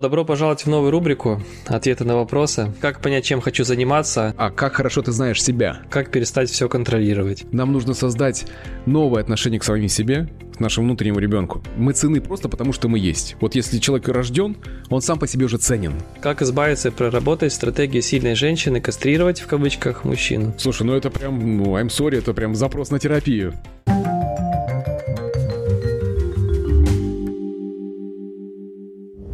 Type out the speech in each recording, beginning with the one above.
Добро пожаловать в новую рубрику «Ответы на вопросы». Как понять, чем хочу заниматься? А как хорошо ты знаешь себя? Как перестать все контролировать? Нам нужно создать новое отношение к самим себе, к нашему внутреннему ребенку. Мы цены просто потому, что мы есть. Вот если человек рожден, он сам по себе уже ценен. Как избавиться и проработать стратегию сильной женщины, кастрировать в кавычках мужчину? Слушай, ну это прям, ну, I'm sorry, это прям запрос на терапию.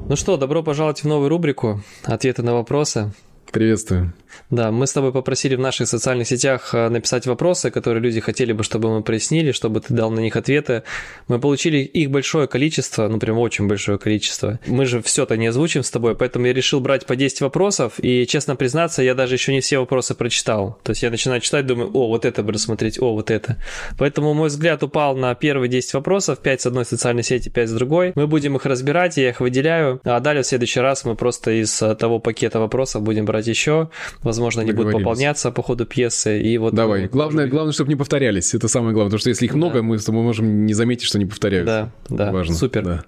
Ну что, добро пожаловать в новую рубрику «Ответы на вопросы». Приветствую. Да, мы с тобой попросили в наших социальных сетях э, написать вопросы, которые люди хотели бы, чтобы мы прояснили, чтобы ты дал на них ответы. Мы получили их большое количество, ну прям очень большое количество. Мы же все это не озвучим с тобой, поэтому я решил брать по 10 вопросов, и, честно признаться, я даже еще не все вопросы прочитал. То есть я начинаю читать, думаю, о, вот это бы рассмотреть, о, вот это. Поэтому мой взгляд упал на первые 10 вопросов, 5 с одной социальной сети, 5 с другой. Мы будем их разбирать, я их выделяю, а далее в следующий раз мы просто из э, того пакета вопросов будем брать еще возможно, они будут пополняться по ходу пьесы. И вот Давай. Главное, главное, чтобы не повторялись. Это самое главное. Потому что если их много, мы, мы можем не заметить, что они повторяются. Да, да. Важно. Супер. Да.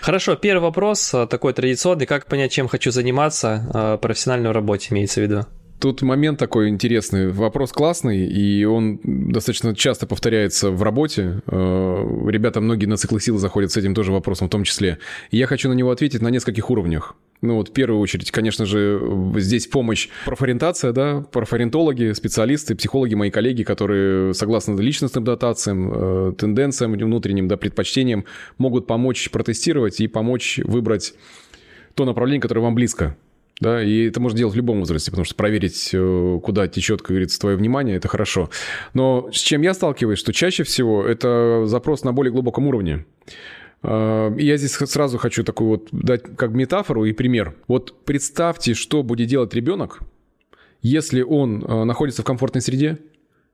Хорошо, первый вопрос а, такой традиционный. Как понять, чем хочу заниматься? А, профессиональной работе имеется в виду. Тут момент такой интересный. Вопрос классный, и он достаточно часто повторяется в работе. А, ребята многие на циклы силы заходят с этим тоже вопросом в том числе. И я хочу на него ответить на нескольких уровнях. Ну вот в первую очередь, конечно же, здесь помощь профориентация, да, профориентологи, специалисты, психологи, мои коллеги, которые согласно личностным дотациям, э, тенденциям внутренним, да, предпочтениям могут помочь протестировать и помочь выбрать то направление, которое вам близко. Да, и это можно делать в любом возрасте, потому что проверить, э, куда течет, как говорится, твое внимание, это хорошо. Но с чем я сталкиваюсь, что чаще всего это запрос на более глубоком уровне. А, я здесь сразу хочу такую вот дать как метафору и пример. Вот представьте, что будет делать ребенок, если он а, находится в комфортной среде,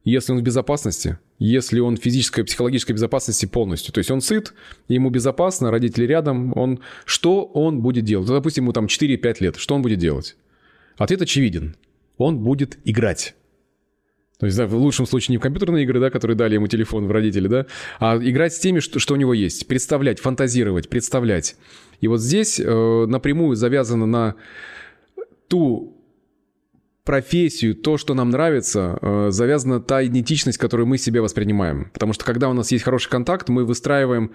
если он в безопасности, если он в физической и психологической безопасности полностью. То есть он сыт, ему безопасно, родители рядом, он... Что он будет делать? Допустим, ему там 4-5 лет. Что он будет делать? Ответ очевиден. Он будет играть. То есть, да, в лучшем случае не в компьютерные игры, да, которые дали ему телефон в родители, да, а играть с теми, что, что у него есть, представлять, фантазировать, представлять. И вот здесь э, напрямую завязано на ту профессию, то, что нам нравится, э, завязана та идентичность, которую мы себе воспринимаем. Потому что когда у нас есть хороший контакт, мы выстраиваем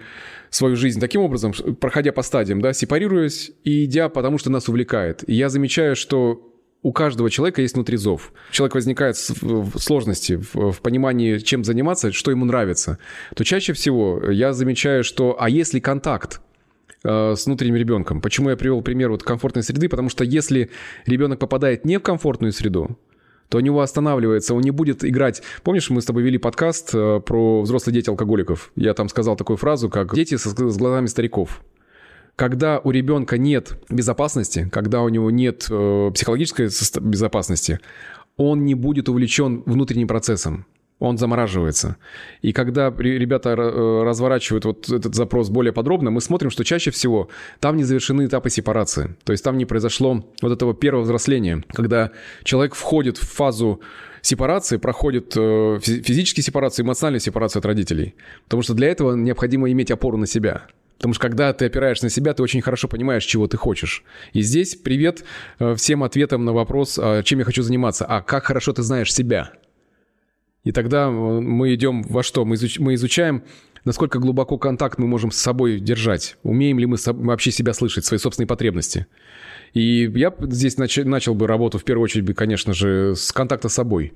свою жизнь таким образом, проходя по стадиям, да, сепарируясь и идя, потому что нас увлекает. И я замечаю, что у каждого человека есть внутри зов. Человек возникает в сложности в, в понимании, чем заниматься, что ему нравится, то чаще всего я замечаю, что а если контакт э, с внутренним ребенком. Почему я привел пример вот комфортной среды? Потому что если ребенок попадает не в комфортную среду, то у него останавливается, он не будет играть. Помнишь, мы с тобой вели подкаст э, про взрослые дети алкоголиков? Я там сказал такую фразу, как «дети с глазами стариков» когда у ребенка нет безопасности, когда у него нет э, психологической безопасности, он не будет увлечен внутренним процессом. Он замораживается. И когда ребята э, разворачивают вот этот запрос более подробно, мы смотрим, что чаще всего там не завершены этапы сепарации. То есть там не произошло вот этого первого взросления, когда человек входит в фазу сепарации, проходит э, физические сепарации, эмоциональную сепарацию от родителей. Потому что для этого необходимо иметь опору на себя. Потому что когда ты опираешься на себя, ты очень хорошо понимаешь, чего ты хочешь. И здесь привет э, всем ответам на вопрос, а, чем я хочу заниматься, а как хорошо ты знаешь себя. И тогда э, мы идем во что? Мы, изуч... мы изучаем, насколько глубоко контакт мы можем с собой держать. Умеем ли мы вообще себя слышать, свои собственные потребности. И я здесь нач... начал бы работу, в первую очередь, конечно же, с контакта с собой.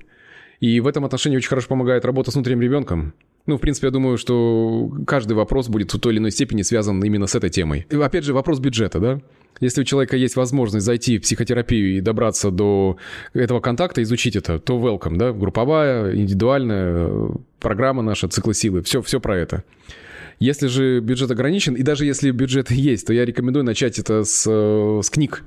И в этом отношении очень хорошо помогает работа с внутренним ребенком. Ну, в принципе, я думаю, что каждый вопрос будет в той или иной степени связан именно с этой темой. И, опять же, вопрос бюджета, да? Если у человека есть возможность зайти в психотерапию и добраться до этого контакта, изучить это, то welcome, да? Групповая, индивидуальная программа наша, циклы силы, все, все про это. Если же бюджет ограничен, и даже если бюджет есть, то я рекомендую начать это с, э, с книг.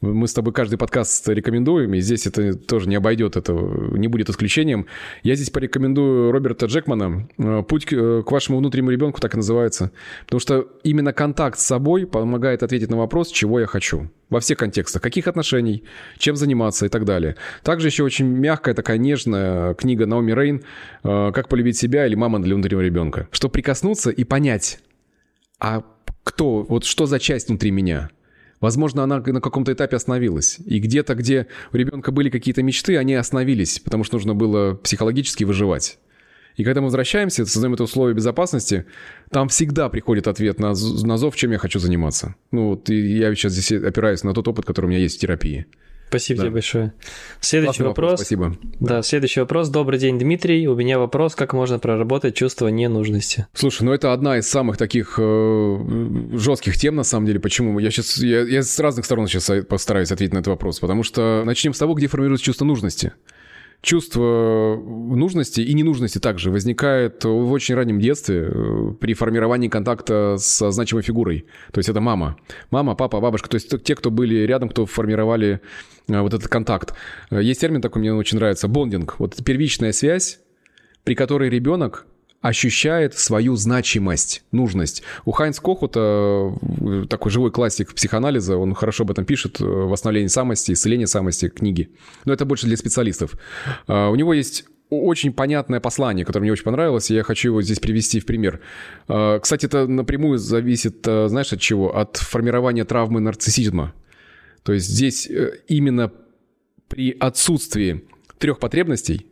Мы с тобой каждый подкаст рекомендуем, и здесь это тоже не обойдет, это не будет исключением. Я здесь порекомендую Роберта Джекмана э, «Путь э, к вашему внутреннему ребенку», так и называется. Потому что именно контакт с собой помогает ответить на вопрос, чего я хочу. Во всех контекстах. Каких отношений, чем заниматься и так далее. Также еще очень мягкая, такая нежная книга Наоми Рейн э, «Как полюбить себя» или «Мама для внутреннего ребенка». Чтобы прикоснуться и понять, а кто, вот что за часть внутри меня – Возможно, она на каком-то этапе остановилась. И где-то, где у ребенка были какие-то мечты, они остановились, потому что нужно было психологически выживать. И когда мы возвращаемся, создаем это условие безопасности, там всегда приходит ответ на, на зов, чем я хочу заниматься. Ну, вот я сейчас здесь опираюсь на тот опыт, который у меня есть в терапии. Спасибо да. тебе большое. Следующий Классный вопрос. вопрос. Спасибо. Да, следующий вопрос. Добрый день, Дмитрий. У меня вопрос, как можно проработать чувство ненужности? Слушай, ну это одна из самых таких э, жестких тем, на самом деле. Почему? Я сейчас, я, я с разных сторон сейчас постараюсь ответить на этот вопрос. Потому что начнем с того, где формируется чувство нужности чувство нужности и ненужности также возникает в очень раннем детстве э, при формировании контакта со значимой фигурой. То есть это мама. Мама, папа, бабушка. То есть те, кто были рядом, кто формировали э, вот этот контакт. Э, есть термин такой, мне очень нравится, бондинг. Вот первичная связь, при которой ребенок ощущает свою значимость, нужность. У Хайнс Кохута, э, такой живой классик психоанализа, он хорошо об этом пишет, э, восстановление самости, исцеление самости, книги. Но это больше для специалистов. А, у него есть очень понятное послание, которое мне очень понравилось, и я хочу его здесь привести в пример. А, кстати, это напрямую зависит, э, знаешь, от чего? От формирования травмы нарциссизма. То есть здесь именно при отсутствии трех потребностей,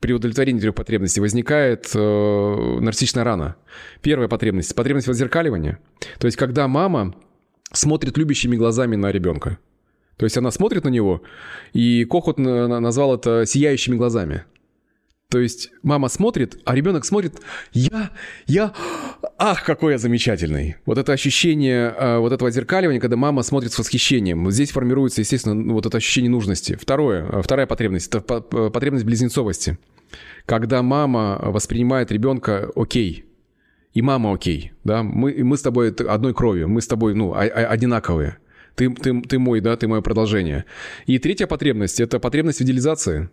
при удовлетворении трех потребностей возникает э, нарциссичная рана. Первая потребность – потребность воззеркаливания. То есть, когда мама смотрит любящими глазами на ребенка. То есть, она смотрит на него, и Кохот назвал это «сияющими глазами». То есть мама смотрит, а ребенок смотрит, я, я, ах, какой я замечательный. Вот это ощущение э, вот этого зеркаливания, когда мама смотрит с восхищением. Здесь формируется, естественно, вот это ощущение нужности. Второе, э, вторая потребность, это потребность близнецовости. Когда мама воспринимает ребенка окей, и мама окей, да, мы, мы с тобой одной крови, мы с тобой, ну, одинаковые. Ты, ты, ты мой, да, ты мое продолжение. И третья потребность – это потребность в идеализации.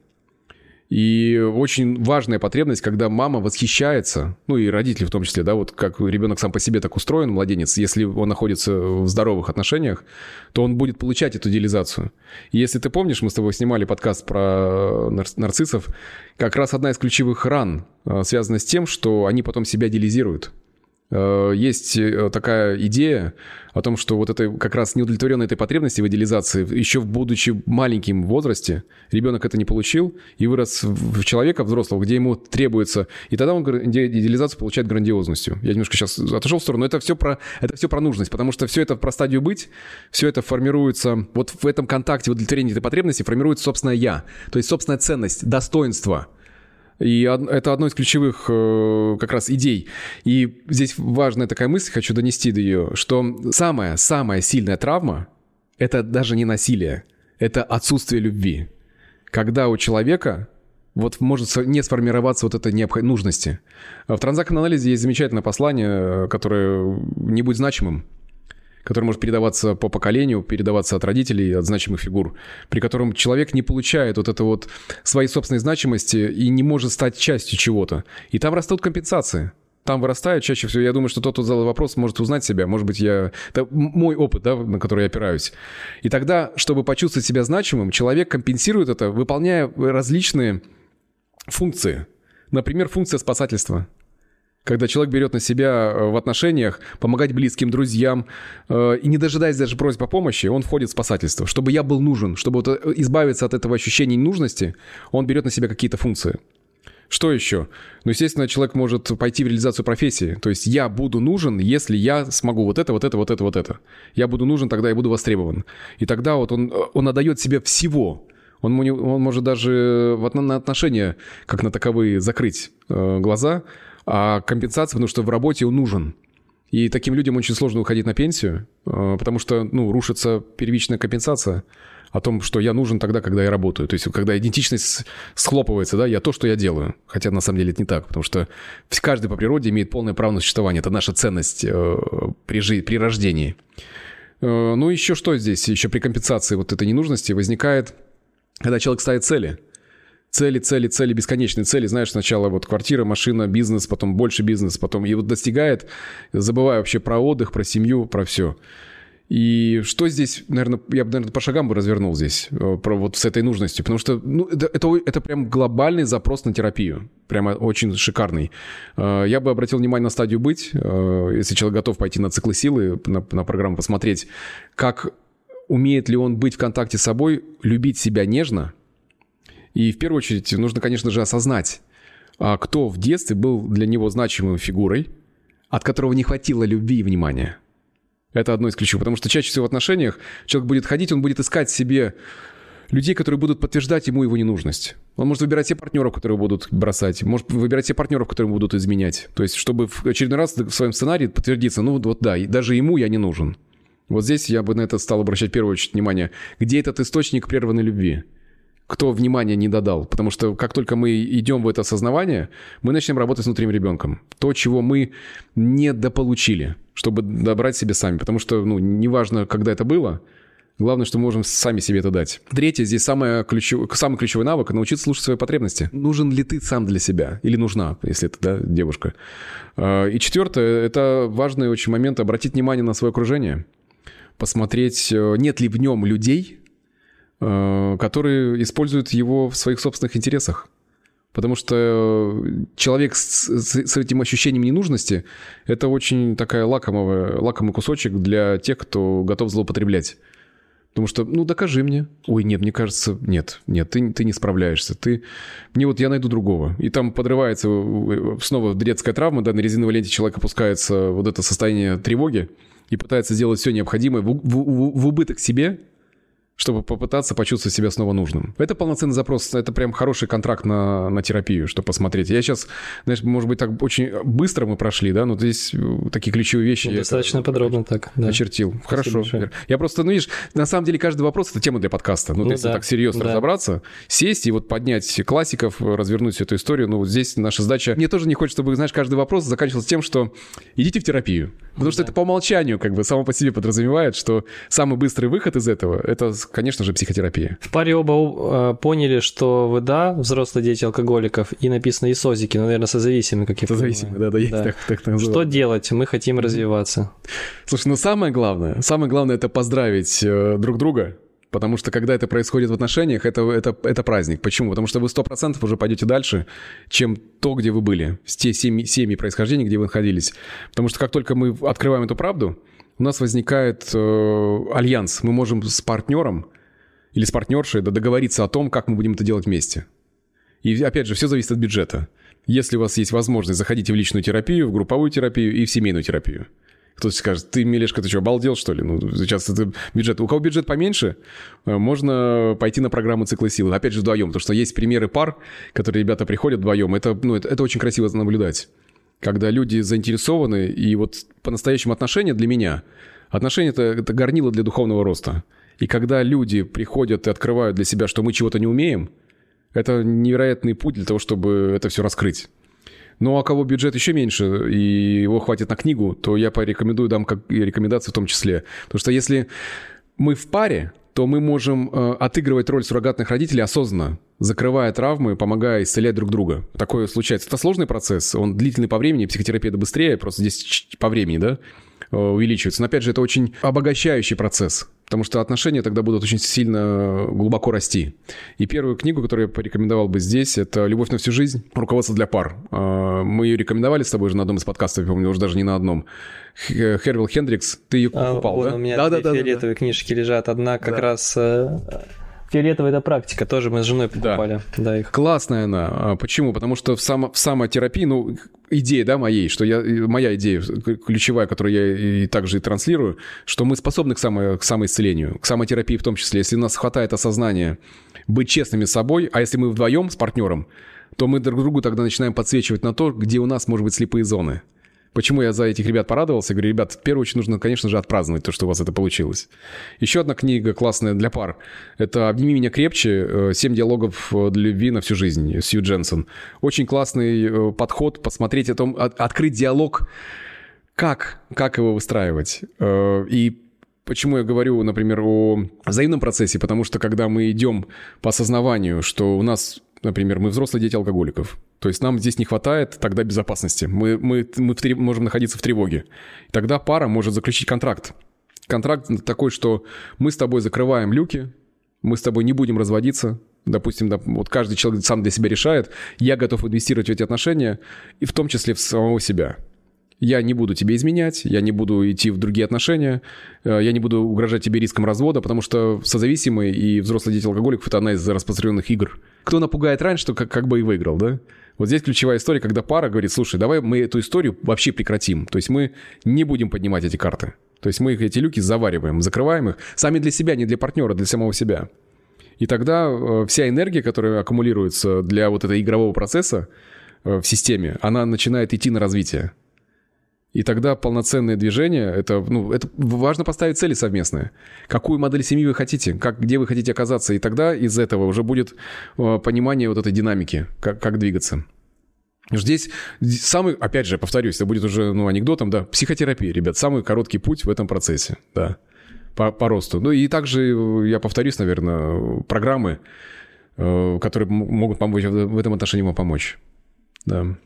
И очень важная потребность, когда мама восхищается, ну и родители в том числе, да, вот как ребенок сам по себе так устроен, младенец, если он находится в здоровых отношениях, то он будет получать эту идеализацию. И если ты помнишь, мы с тобой снимали подкаст про нарциссов, как раз одна из ключевых ран а, связана с тем, что они потом себя идеализируют. Э, есть э, такая идея о том, что вот это как раз неудовлетворенная этой потребности в идеализации, еще будучи маленьким возрасте, ребенок это не получил и вырос в человека взрослого, где ему требуется, и тогда он идеализацию получает грандиозностью. Я немножко сейчас отошел в сторону, но это все про, это все про нужность, потому что все это про стадию быть, все это формируется, вот в этом контакте в удовлетворении этой потребности формируется собственное «я», то есть собственная ценность, достоинство – и это одно из ключевых э, как раз идей. И здесь важная такая мысль, хочу донести до ее, что самая-самая сильная травма – это даже не насилие, это отсутствие любви. Когда у человека вот может не сформироваться вот этой нужности. В транзактном анализе есть замечательное послание, э, которое не будет значимым, который может передаваться по поколению, передаваться от родителей, от значимых фигур, при котором человек не получает вот это вот своей собственной значимости и не может стать частью чего-то. И там растут компенсации там вырастают чаще всего. Я думаю, что тот, кто задал вопрос, может узнать себя. Может быть, я... Это мой опыт, да, на который я опираюсь. И тогда, чтобы почувствовать себя значимым, человек компенсирует это, выполняя различные функции. Например, функция спасательства когда человек берет на себя э, в отношениях помогать близким, друзьям, э, и не дожидаясь даже просьбы о помощи, он входит в спасательство. Чтобы я был нужен, чтобы вот э, избавиться от этого ощущения ненужности, он берет на себя какие-то функции. Что еще? Ну, естественно, человек может пойти в реализацию профессии. То есть я буду нужен, если я смогу вот это, вот это, вот это, вот это. Я буду нужен, тогда я буду востребован. И тогда вот он, он отдает себе всего. Он, он может даже на отношения, как на таковые, закрыть э, глаза – а компенсация, потому что в работе он нужен. И таким людям очень сложно уходить на пенсию, а, потому что, ну, рушится первичная компенсация о том, что я нужен тогда, когда я работаю. То есть, когда идентичность схлопывается, да, я то, что я делаю. Хотя, на самом деле, это не так, потому что каждый по природе имеет полное право на существование. Это наша ценность э, при, жи- при рождении. Э, ну, еще что здесь? Еще при компенсации вот этой ненужности возникает, когда человек ставит цели – цели, цели, цели, бесконечные цели. Знаешь, сначала вот квартира, машина, бизнес, потом больше бизнес, потом и вот достигает, забывая вообще про отдых, про семью, про все. И что здесь, наверное, я бы, наверное, по шагам бы развернул здесь, э, про вот с этой нужностью, потому что, ну, это, это, это прям глобальный запрос на терапию, прямо очень шикарный. Э, я бы обратил внимание на стадию «быть», э, если человек готов пойти на циклы силы, на, на программу посмотреть, как умеет ли он быть в контакте с собой, любить себя нежно. И в первую очередь нужно, конечно же, осознать, а кто в детстве был для него значимой фигурой, от которого не хватило любви и внимания – это одно из ключевых. Потому что чаще всего в отношениях человек будет ходить, он будет искать себе людей, которые будут подтверждать ему его ненужность. Он может выбирать те партнеров, которые будут бросать, может выбирать те партнеров, которые будут изменять. То есть, чтобы в очередной раз в своем сценарии подтвердиться, ну вот да, даже ему я не нужен. Вот здесь я бы на это стал обращать в первую очередь внимание. Где этот источник прерванной любви? Кто внимания не додал. Потому что как только мы идем в это осознавание, мы начнем работать с внутренним ребенком. То, чего мы не дополучили, чтобы добрать себе сами. Потому что, ну, неважно, когда это было, Главное, что мы можем сами себе это дать. Третье, здесь самое ключев... самый ключевой навык – научиться слушать свои потребности. Нужен ли ты сам для себя? Или нужна, если это да, девушка? А, и четвертое – это важный очень момент – обратить внимание на свое окружение. Посмотреть, э, нет ли в нем людей, которые используют его в своих собственных интересах. Потому что человек с, с, с этим ощущением ненужности – это очень такая лакомая, лакомый кусочек для тех, кто готов злоупотреблять. Потому что, ну, докажи мне. Ой, нет, мне кажется, нет, нет, ты, ты не справляешься. Ты... Мне вот я найду другого. И там подрывается э, снова детская травма, да, на резиновой ленте человек опускается вот это состояние тревоги и пытается сделать все необходимое в, в, в, в убыток себе, чтобы попытаться почувствовать себя снова нужным. Это полноценный запрос, это прям хороший контракт на, на терапию, что посмотреть. Я сейчас, знаешь, может быть, так очень быстро мы прошли, да, но здесь э, такие ключевые вещи. Достаточно подробно так, да. Очертил. Спасибо Хорошо. Большое. Я просто, ну, видишь, на самом деле каждый вопрос – это тема для подкаста. Ну, ну если да, так серьезно да. разобраться, сесть и вот поднять классиков, развернуть всю эту историю, ну, вот здесь наша задача... Мне тоже не хочется, чтобы, знаешь, каждый вопрос заканчивался тем, что идите в терапию. Потому что это по умолчанию как бы само по себе подразумевает, что самый быстрый выход из этого – это конечно же, психотерапия. В паре оба э, поняли, что вы, да, взрослые дети алкоголиков, и написано исозики, ну, наверное, созависимые какие-то. Созависимые, да, да, есть да. так, так называют. Что делать? Мы хотим развиваться. Слушай, ну самое главное, самое главное это поздравить э, друг друга, Потому что когда это происходит в отношениях, это, это, это праздник. Почему? Потому что вы 100% уже пойдете дальше, чем то, где вы были, с те семьи, семьи происхождения, где вы находились. Потому что как только мы открываем эту правду, у нас возникает э, альянс. Мы можем с партнером или с партнершей да, договориться о том, как мы будем это делать вместе. И опять же, все зависит от бюджета. Если у вас есть возможность, заходите в личную терапию, в групповую терапию и в семейную терапию. Кто-то скажет, ты, Мелешка, ты что, обалдел, что ли? Ну, сейчас это бюджет. У кого бюджет поменьше, э, можно пойти на программу цикла силы. Опять же, вдвоем. Потому что есть примеры пар, которые ребята приходят вдвоем. Это, ну, это, это очень красиво наблюдать. Когда люди заинтересованы, и вот по-настоящему отношения для меня, отношения это, это горнило для духовного роста. И когда люди приходят и открывают для себя, что мы чего-то не умеем, это невероятный путь для того, чтобы это все раскрыть. Ну, а кого бюджет еще меньше, и его хватит на книгу, то я порекомендую, дам как рекомендации в том числе. Потому что если мы в паре, то мы можем э, отыгрывать роль суррогатных родителей осознанно, закрывая травмы, помогая исцелять друг друга. Такое случается. Это сложный процесс, он длительный по времени, психотерапия быстрее, просто здесь по времени, да, увеличивается. Но опять же, это очень обогащающий процесс потому что отношения тогда будут очень сильно глубоко расти. И первую книгу, которую я порекомендовал бы здесь, это «Любовь на всю жизнь. Руководство для пар». А, мы ее рекомендовали с тобой уже на одном из подкастов, я помню, уже даже не на одном. Хервилл Хендрикс, ты ее покупал, а, да? У меня да, да, фиолетовые да, книжки лежат. Одна как да. раз э, Фиолетовая это практика, тоже мы с женой покупали. Да, да их. Классная она. А почему? Потому что в, само, в самотерапии, ну, идея, да, моей, что я, моя идея ключевая, которую я и также и транслирую, что мы способны к, само, к самоисцелению, к самотерапии в том числе. Если у нас хватает осознания быть честными с собой, а если мы вдвоем с партнером, то мы друг другу тогда начинаем подсвечивать на то, где у нас, может быть, слепые зоны. Почему я за этих ребят порадовался? Говорю, ребят, в первую очередь нужно, конечно же, отпраздновать то, что у вас это получилось. Еще одна книга классная для пар. Это «Обними меня крепче. Э, семь диалогов э, для любви на всю жизнь» Сью Дженсон. Очень классный э, подход, посмотреть о том, открыть диалог, как, как его выстраивать. И Почему я говорю, например, о взаимном процессе? Потому что когда мы идем по осознаванию, что у нас например, мы взрослые дети алкоголиков. То есть нам здесь не хватает тогда безопасности. Мы, мы, мы в, можем находиться в тревоге. Тогда пара может заключить контракт. Контракт такой, что мы с тобой закрываем люки, мы с тобой не будем разводиться, допустим, вот каждый человек сам для себя решает, я готов инвестировать в эти отношения, и в том числе в самого себя. Я не буду тебе изменять, я не буду идти в другие отношения, э, я не буду угрожать тебе риском развода, потому что созависимый и взрослый дети алкоголиков – это одна из распространенных игр. Кто напугает раньше, то как, как бы и выиграл, да? Вот здесь ключевая история, когда пара говорит, слушай, давай мы эту историю вообще прекратим. То есть мы не будем поднимать эти карты. То есть мы эти люки завариваем, закрываем их сами для себя, не для партнера, для самого себя. И тогда э, вся энергия, которая аккумулируется для вот этого игрового процесса э, в системе, она начинает идти на развитие. И тогда полноценное движение, это, ну, это важно поставить цели совместные. Какую модель семьи вы хотите, как, где вы хотите оказаться. И тогда из этого уже будет э, понимание вот этой динамики, как, как двигаться. Здесь самый, опять же, повторюсь, это будет уже ну, анекдотом, да, психотерапия, ребят, самый короткий путь в этом процессе, да, по, по росту. Ну и также, я повторюсь, наверное, программы, э, которые могут помочь в этом отношении вам помочь, да.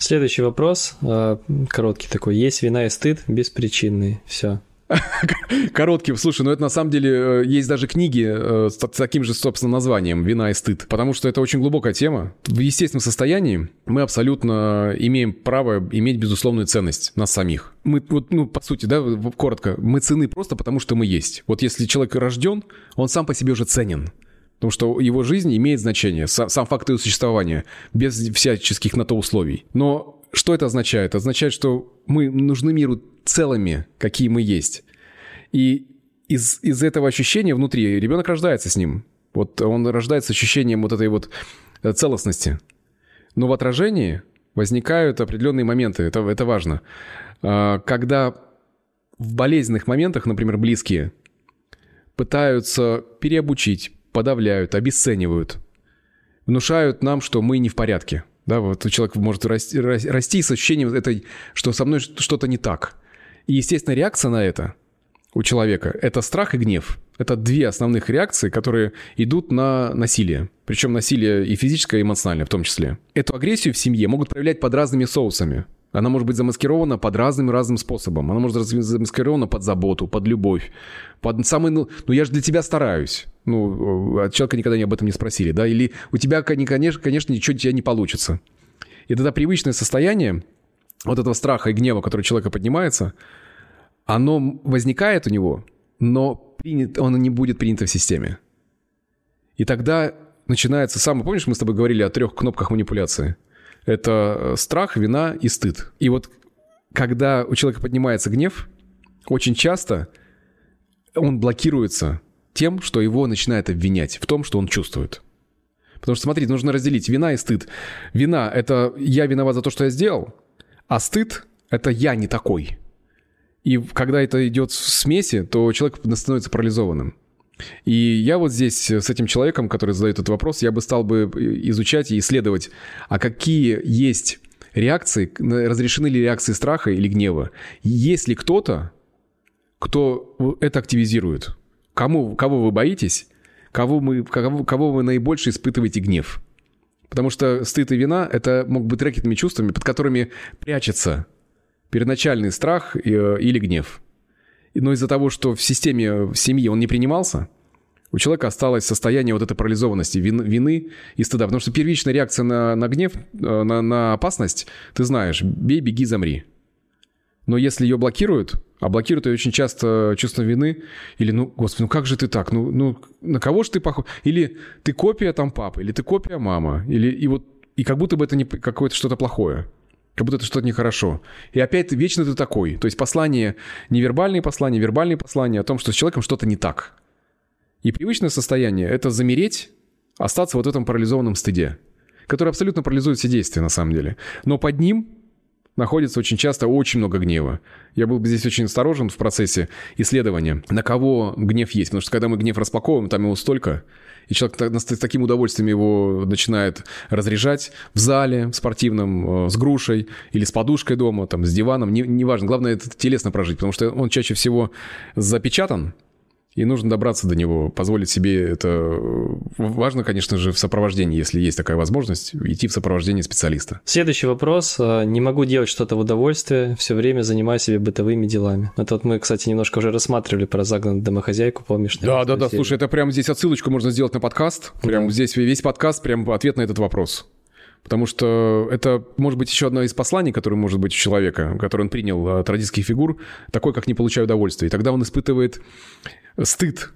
Следующий вопрос, э, короткий такой. Есть вина и стыд беспричинный. Все. Короткий. Слушай, ну это на самом деле э, есть даже книги э, с таким же, собственно, названием «Вина и стыд», потому что это очень глубокая тема. В естественном состоянии мы абсолютно имеем право иметь безусловную ценность нас самих. Мы, вот, ну, по сути, да, коротко, мы цены просто потому, что мы есть. Вот если человек рожден, он сам по себе уже ценен. Потому что его жизнь имеет значение, сам, факт его существования, без всяческих на то условий. Но что это означает? Означает, что мы нужны миру целыми, какие мы есть. И из, из этого ощущения внутри ребенок рождается с ним. Вот он рождается с ощущением вот этой вот э, целостности. Но в отражении возникают определенные моменты, это, это важно. А, когда в болезненных моментах, например, близкие, пытаются переобучить, подавляют, обесценивают, внушают нам, что мы не в порядке. Да, вот человек может расти, расти с ощущением этой, что со мной что-то не так. И, естественно, реакция на это у человека – это страх и гнев. Это две основных реакции, которые идут на насилие. Причем насилие и физическое, и эмоциональное в том числе. Эту агрессию в семье могут проявлять под разными соусами. Она может быть замаскирована под разным-разным способом. Она может быть замаскирована под заботу, под любовь, под самый... Ну, ну я же для тебя стараюсь. Ну, от человека никогда не об этом не спросили, да? Или у тебя, конечно, конечно, ничего у тебя не получится. И тогда привычное состояние вот этого страха и гнева, который у человека поднимается, оно возникает у него, но принят, оно не будет принято в системе. И тогда начинается самое... Помнишь, мы с тобой говорили о трех кнопках манипуляции? Это э, страх, вина и стыд. И вот когда у человека поднимается гнев, очень часто он блокируется тем, что его начинает обвинять в том, что он чувствует. Потому что, смотрите, нужно разделить вина и стыд. Вина – это я виноват за то, что я сделал, а стыд – это я не такой. И когда это идет в смеси, то человек становится парализованным. И я вот здесь с этим человеком, который задает этот вопрос, я бы стал бы изучать и исследовать, а какие есть реакции, разрешены ли реакции страха или гнева. Есть ли кто-то, кто это активизирует? Кому, кого вы боитесь? Кого, мы, кого, кого вы наибольше испытываете гнев? Потому что стыд и вина — это могут быть рэкетными чувствами, под которыми прячется первоначальный страх э, или гнев но из-за того, что в системе в семье он не принимался, у человека осталось состояние вот этой парализованности, вин, вины и стыда. Потому что первичная реакция на, на гнев, э, на, на опасность, ты знаешь, бей, беги, замри. Но если ее блокируют, а блокируют ее очень часто чувство вины, или, ну, господи, ну как же ты так? Ну, ну на кого же ты похож? Или ты копия там папы, или ты копия мама, или и вот, и как будто бы это не какое-то что-то плохое. Как будто это что-то нехорошо. И опять вечно ты такой. То есть послание, невербальные послания, вербальные послания о том, что с человеком что-то не так. И привычное состояние – это замереть, остаться вот в этом парализованном стыде, который абсолютно парализует все действия на самом деле. Но под ним находится очень часто очень много гнева. Я был бы здесь очень осторожен в процессе исследования, на кого гнев есть. Потому что когда мы гнев распаковываем, там его столько, и человек с таким удовольствием его начинает разряжать в зале в спортивном, э, с грушей или с подушкой дома, там, с диваном, неважно. Не Главное это телесно прожить, потому что он чаще всего запечатан, И нужно добраться до него, позволить себе это... Важно, конечно же, в сопровождении, если есть такая возможность, идти в сопровождении специалиста. Следующий вопрос. Не могу делать что-то в удовольствие, все время занимаюсь себе бытовыми делами. Это вот мы, кстати, немножко уже рассматривали про загнанную домохозяйку, помнишь? Да, да, да. Слушай, это прямо здесь отсылочку можно сделать на подкаст. Прям да. здесь весь подкаст, прям ответ на этот вопрос. Потому что это может быть еще одно из посланий, которое может быть у человека, который он принял от родительских фигур, такой, как не получаю удовольствия. И тогда он испытывает стыд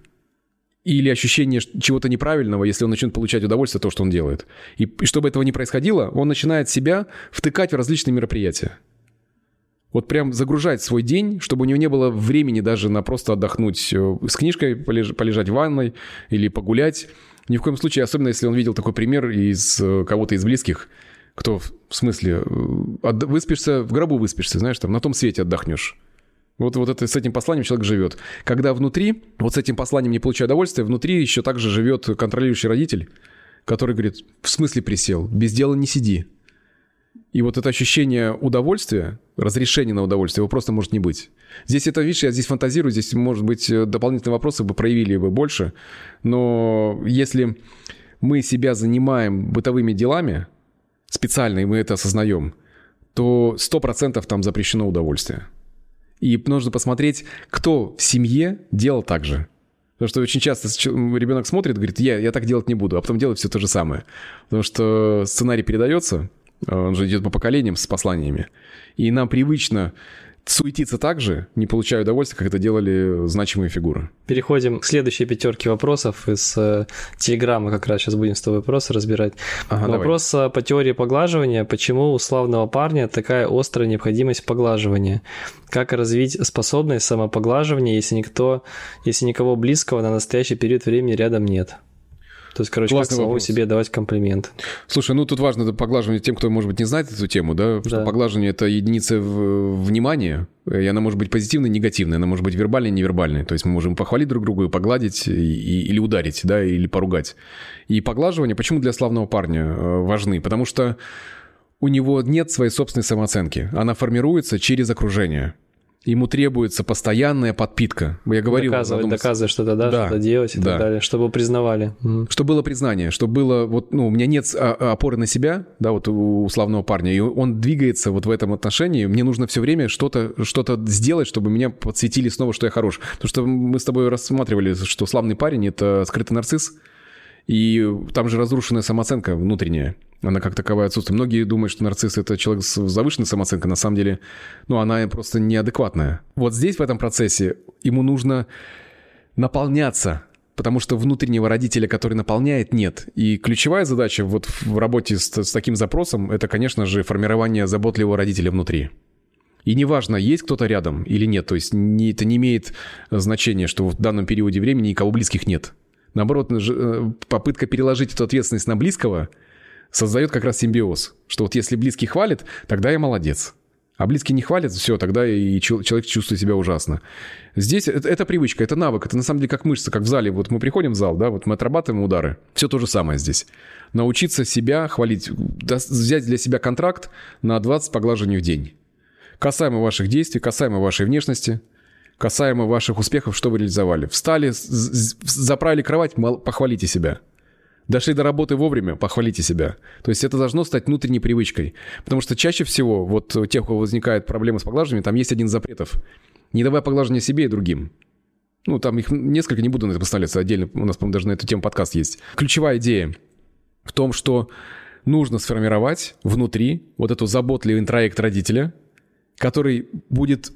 или ощущение чего-то неправильного, если он начнет получать удовольствие от того, что он делает. И, и чтобы этого не происходило, он начинает себя втыкать в различные мероприятия. Вот прям загружать свой день, чтобы у него не было времени даже на просто отдохнуть э, с книжкой, полеж, полежать в ванной или погулять. Ни в коем случае, особенно если он видел такой пример из э, кого-то из близких, кто в смысле э, выспишься, в гробу выспишься, знаешь, там на том свете отдохнешь. Вот, вот это, с этим посланием человек живет. Когда внутри, вот с этим посланием не получая удовольствия, внутри еще также живет контролирующий родитель, который говорит, в смысле присел, без дела не сиди. И вот это ощущение удовольствия, разрешения на удовольствие, его просто может не быть. Здесь это, видишь, я здесь фантазирую, здесь, может быть, дополнительные вопросы бы проявили бы больше, но если мы себя занимаем бытовыми делами, специально, и мы это осознаем, то 100% там запрещено удовольствие. И нужно посмотреть, кто в семье делал так же. Потому что очень часто ребенок смотрит, говорит, я, я так делать не буду, а потом делает все то же самое. Потому что сценарий передается, он же идет по поколениям с посланиями. И нам привычно суетиться так же, не получая удовольствия, как это делали значимые фигуры. Переходим к следующей пятерке вопросов из э, Телеграма, как раз сейчас будем с тобой вопросы разбирать. Ага, Вопрос давай. по теории поглаживания. Почему у славного парня такая острая необходимость поглаживания? Как развить способность самопоглаживания, если никто, если никого близкого на настоящий период времени рядом нет? То есть, короче, Классный как самому себе давать комплимент. Слушай, ну тут важно поглаживание тем, кто, может быть, не знает эту тему, да, что да. поглаживание – это единица внимания, и она может быть позитивной, негативной, она может быть вербальной, невербальной. То есть мы можем похвалить друг друга, погладить и, или ударить, да, или поругать. И поглаживание почему для славного парня э, важны? Потому что у него нет своей собственной самооценки. Она формируется через окружение. Ему требуется постоянная подпитка. Я говорил... Доказывать, доказывать что-то, да, да, что-то делать и да. так далее, чтобы признавали. Чтобы было признание, чтобы было... Вот, ну, у меня нет а, а, опоры на себя, да, вот у славного парня, и он двигается вот в этом отношении. Мне нужно все время что-то что сделать, чтобы меня подсветили снова, что я хорош. Потому что мы с тобой рассматривали, что славный парень — это скрытый нарцисс, и там же разрушенная самооценка внутренняя. Она как таковая отсутствует. Многие думают, что нарцисс – это человек с завышенной самооценкой. На самом деле, ну, она просто неадекватная. Вот здесь, в этом процессе, ему нужно наполняться потому что внутреннего родителя, который наполняет, нет. И ключевая задача вот в работе с, с таким запросом – это, конечно же, формирование заботливого родителя внутри. И неважно, есть кто-то рядом или нет, то есть не, это не имеет значения, что в данном периоде времени никого близких нет. Наоборот, э, попытка переложить эту ответственность на близкого создает как раз симбиоз. Что вот если близкий хвалит, тогда я молодец. А близкий не хвалит, все, тогда и человек чувствует себя ужасно. Здесь это, это привычка, это навык, это на самом деле как мышца, как в зале. Вот мы приходим в зал, да, вот мы отрабатываем удары. Все то же самое здесь. Научиться себя хвалить, взять для себя контракт на 20 поглаживаний в день. Касаемо ваших действий, касаемо вашей внешности – касаемо ваших успехов, что вы реализовали. Встали, заправили кровать, похвалите себя. Дошли до работы вовремя, похвалите себя. То есть это должно стать внутренней привычкой. Потому что чаще всего вот у тех, у кого возникают проблемы с поглаживанием, там есть один из запретов. Не давай поглаживания себе и другим. Ну, там их несколько, не буду на это поставляться отдельно. У нас, по-моему, даже на эту тему подкаст есть. Ключевая идея в том, что нужно сформировать внутри вот эту заботливый интроект родителя, который будет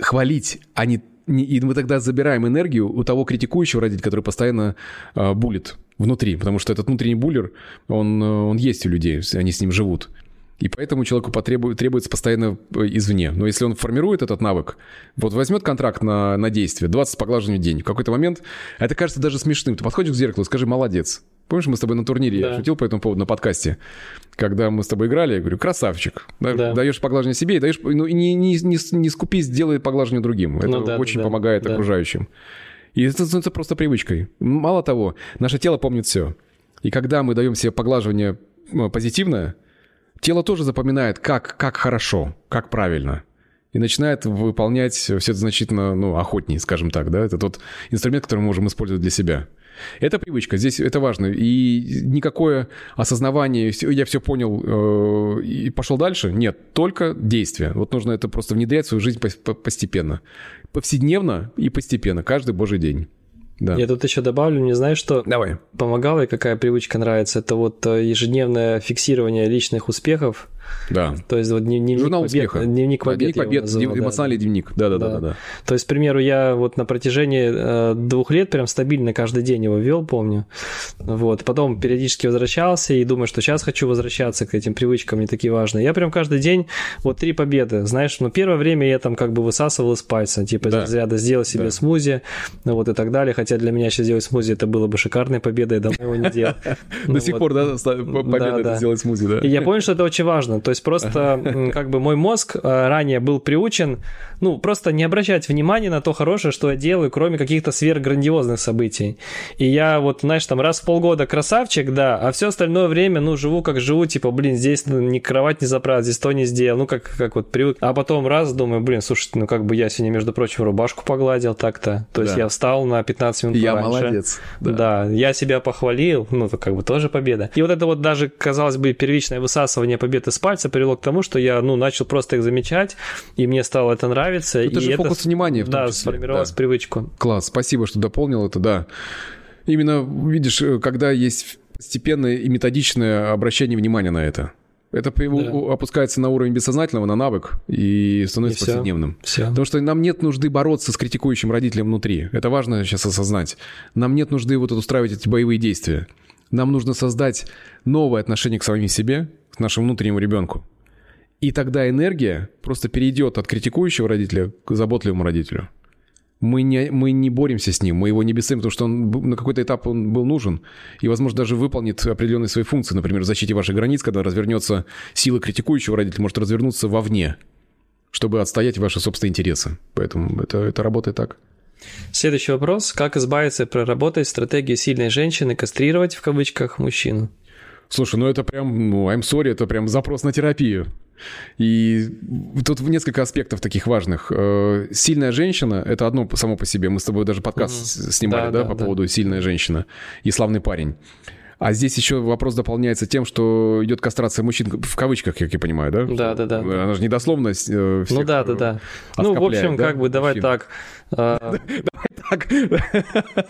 хвалить, а не... И мы тогда забираем энергию у того критикующего родителя, который постоянно э, булит внутри, потому что этот внутренний буллер, он, он есть у людей, они с ним живут. И поэтому человеку потребует, требуется постоянно э, извне. Но если он формирует этот навык, вот возьмет контракт на, на действие, 20 поглаживаний в день, в какой-то момент, это кажется даже смешным. Ты подходишь к зеркалу и скажи «молодец». Помнишь, мы с тобой на турнире, да. я шутил по этому поводу на подкасте, когда мы с тобой играли, я говорю, красавчик, да. даешь поглаживание себе и даешь, ну, не, не, не, не скупись, делай поглаживание другим. Это ну, да, очень да, помогает да. окружающим. И это становится просто привычкой. Мало того, наше тело помнит все. И когда мы даем себе поглаживание позитивное, тело тоже запоминает, как, как хорошо, как правильно. и начинает выполнять все это значительно, ну, охотнее, скажем так, да, это тот инструмент, который мы можем использовать для себя. Это привычка, здесь это важно. И никакое осознавание, я все понял э, и пошел дальше, нет, только действие. Вот нужно это просто внедрять в свою жизнь постепенно. Повседневно и постепенно, каждый божий день. Да. Я тут еще добавлю, не знаю, что Давай. помогало и какая привычка нравится. Это вот э, ежедневное фиксирование личных успехов да. То есть вот дневник Журнал побед, успеха. Дневник побед. Дневник побед, называл, эмоциональный да. дневник. Да, да, да, да, да. То есть, к примеру, я вот на протяжении э, двух лет прям стабильно каждый день его вел, помню. Вот. Потом периодически возвращался и думаю, что сейчас хочу возвращаться к этим привычкам, не такие важные. Я прям каждый день вот три победы. Знаешь, ну первое время я там как бы высасывал из пальца, типа да. из разряда сделал себе да. смузи, ну вот и так далее. Хотя для меня сейчас сделать смузи это было бы шикарной победой, я давно его не делал. До сих пор, да, победа сделать смузи, да. И я понял, что это очень важно. То есть просто как бы мой мозг э, ранее был приучен, ну, просто не обращать внимания на то хорошее, что я делаю, кроме каких-то сверхграндиозных событий. И я вот, знаешь, там раз в полгода красавчик, да, а все остальное время, ну, живу как живу, типа, блин, здесь ни кровать не заправил, здесь то не сделал, ну, как, как вот привык. А потом раз думаю, блин, слушай, ну, как бы я сегодня, между прочим, рубашку погладил так-то. То есть да. я встал на 15 минут Я раньше. молодец. Да. да, я себя похвалил, ну, то как бы тоже победа. И вот это вот даже, казалось бы, первичное высасывание победы с пальца привело к тому, что я, ну, начал просто их замечать, и мне стало это нравиться. Это и же это, фокус внимания в том Да, числе. сформировалась да. привычку. Класс, спасибо, что дополнил это, да. Именно, видишь, когда есть постепенное и методичное обращение внимания на это. Это да. опускается на уровень бессознательного, на навык и становится и повседневным. Все. Потому что нам нет нужды бороться с критикующим родителем внутри. Это важно сейчас осознать. Нам нет нужды вот устраивать эти боевые действия. Нам нужно создать новое отношение к самим себе, к нашему внутреннему ребенку. И тогда энергия просто перейдет от критикующего родителя к заботливому родителю. Мы не, мы не боремся с ним, мы его не бесим, потому что он на какой-то этап он был нужен. И, возможно, даже выполнит определенные свои функции. Например, в защите ваших границ, когда развернется сила критикующего родителя, может развернуться вовне, чтобы отстоять ваши собственные интересы. Поэтому это, это работает так. Следующий вопрос. Как избавиться и проработать стратегию сильной женщины, кастрировать в кавычках мужчину? Слушай, ну это прям, ну, I'm sorry, это прям запрос на терапию. И тут несколько аспектов таких важных. Э, сильная женщина – это одно само по себе. Мы с тобой даже подкаст угу. снимали, да, да, да по да. поводу «Сильная женщина» и «Славный парень». А здесь еще вопрос дополняется тем, что идет кастрация мужчин, в кавычках, как я понимаю, да? Да, да, да. Она же недословно всех Ну да, да, да. Ну, в общем, да, как бы, давай мужчин. так. Давай так.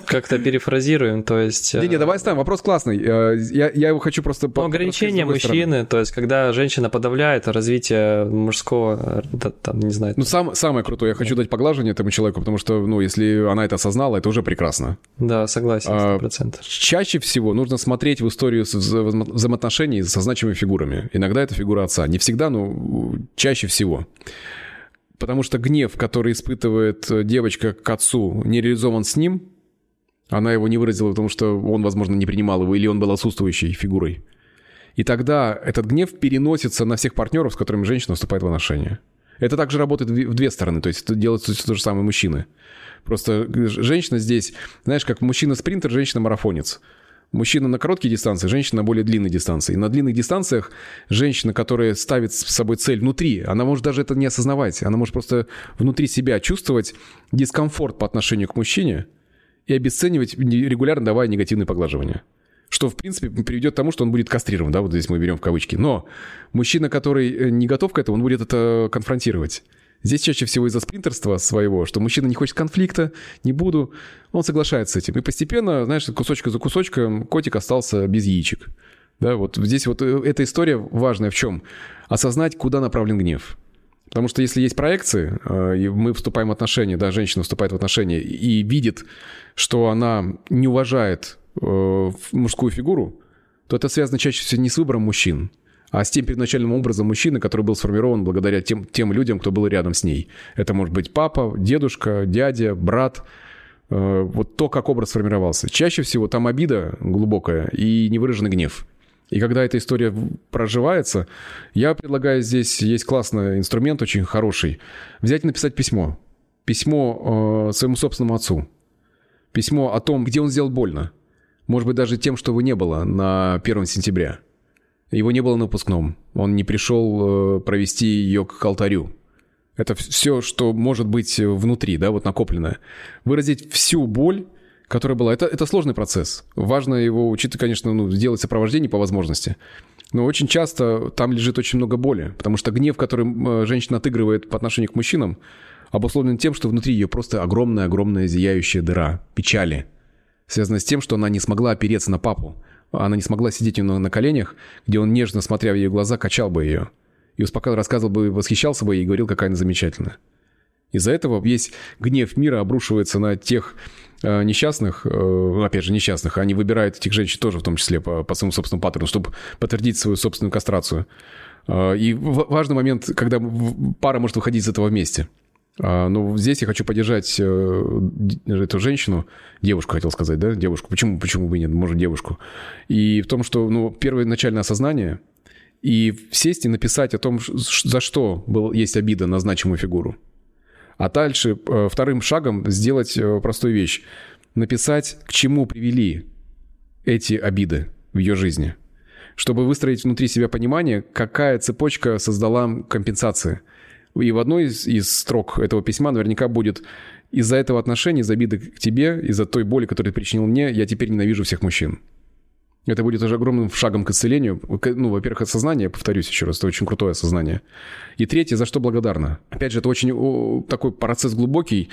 Как-то перефразируем, то есть... Не-не, давай ставим. Вопрос классный. Я, я его хочу просто... Ну, ограничение мужчины, то есть когда женщина подавляет развитие мужского, там, не знаю... Ну, сам, самое крутое, я хочу дать поглаживание этому человеку, потому что, ну, если она это осознала, это уже прекрасно. Да, согласен, 100%. А, чаще всего нужно смотреть в историю взаимоотношений со значимыми фигурами. Иногда это фигура отца. Не всегда, но чаще всего. Потому что гнев, который испытывает девочка к отцу, не реализован с ним. Она его не выразила, потому что он, возможно, не принимал его, или он был отсутствующей фигурой. И тогда этот гнев переносится на всех партнеров, с которыми женщина вступает в отношения. Это также работает в две стороны, то есть это делают то же самое мужчины. Просто женщина здесь, знаешь, как мужчина-спринтер, женщина-марафонец. Мужчина на короткие дистанции, женщина на более длинной дистанции. И на длинных дистанциях женщина, которая ставит с собой цель внутри, она может даже это не осознавать. Она может просто внутри себя чувствовать дискомфорт по отношению к мужчине и обесценивать, регулярно давая негативные поглаживания. Что, в принципе, приведет к тому, что он будет кастрирован, да, вот здесь мы берем в кавычки. Но мужчина, который не готов к этому, он будет это конфронтировать. Здесь чаще всего из-за спринтерства своего, что мужчина не хочет конфликта, не буду, он соглашается с этим. И постепенно, знаешь, кусочка за кусочком котик остался без яичек. Да, вот здесь вот э, эта история важная в чем? Осознать, куда направлен гнев. Потому что если есть проекции, э, и мы вступаем в отношения, да, женщина вступает в отношения и видит, что она не уважает э, мужскую фигуру, то это связано чаще всего не с выбором мужчин, а с тем первоначальным образом мужчины, который был сформирован благодаря тем, тем людям, кто был рядом с ней. Это может быть папа, дедушка, дядя, брат. Э, вот то, как образ сформировался. Чаще всего там обида глубокая и невыраженный гнев. И когда эта история проживается, я предлагаю здесь, есть классный инструмент, очень хороший, взять и написать письмо. Письмо э, своему собственному отцу. Письмо о том, где он сделал больно. Может быть, даже тем, что его не было на 1 сентября. Его не было на выпускном. Он не пришел э, провести ее к алтарю. Это все, что может быть внутри, да, вот накопленное. Выразить всю боль, которая была. Это, это сложный процесс. Важно его учиться, конечно, ну, сделать сопровождение по возможности. Но очень часто там лежит очень много боли, потому что гнев, который э, женщина отыгрывает по отношению к мужчинам, обусловлен тем, что внутри ее просто огромная-огромная зияющая дыра печали, связанная с тем, что она не смогла опереться на папу. Она не смогла сидеть у него на коленях, где он, нежно смотря в ее глаза, качал бы ее. И успокаивал, рассказывал бы, восхищался бы и говорил, какая она замечательная. Из-за этого весь гнев мира обрушивается на тех э, несчастных, э, опять же, несчастных, они выбирают этих женщин тоже, в том числе, по, по своему собственному паттерну, чтобы подтвердить свою собственную кастрацию. Э, и важный момент, когда пара может выходить из этого вместе. А, ну, здесь я хочу поддержать э, эту женщину, девушку хотел сказать, да, девушку. Почему, почему бы нет, может, девушку. И в том, что, ну, первое начальное осознание и сесть и написать о том, за что был, есть обида на значимую фигуру. А дальше э, вторым шагом сделать э, простую вещь. Написать, к чему привели эти обиды в ее жизни. Чтобы выстроить внутри себя понимание, какая цепочка создала компенсации – и в одной из, из строк этого письма наверняка будет «Из-за этого отношения, из-за обиды к тебе, из-за той боли, которую ты причинил мне, я теперь ненавижу всех мужчин». Это будет уже огромным шагом к исцелению. Ну, во-первых, осознание, повторюсь еще раз, это очень крутое осознание. И третье, за что благодарна. Опять же, это очень такой процесс глубокий.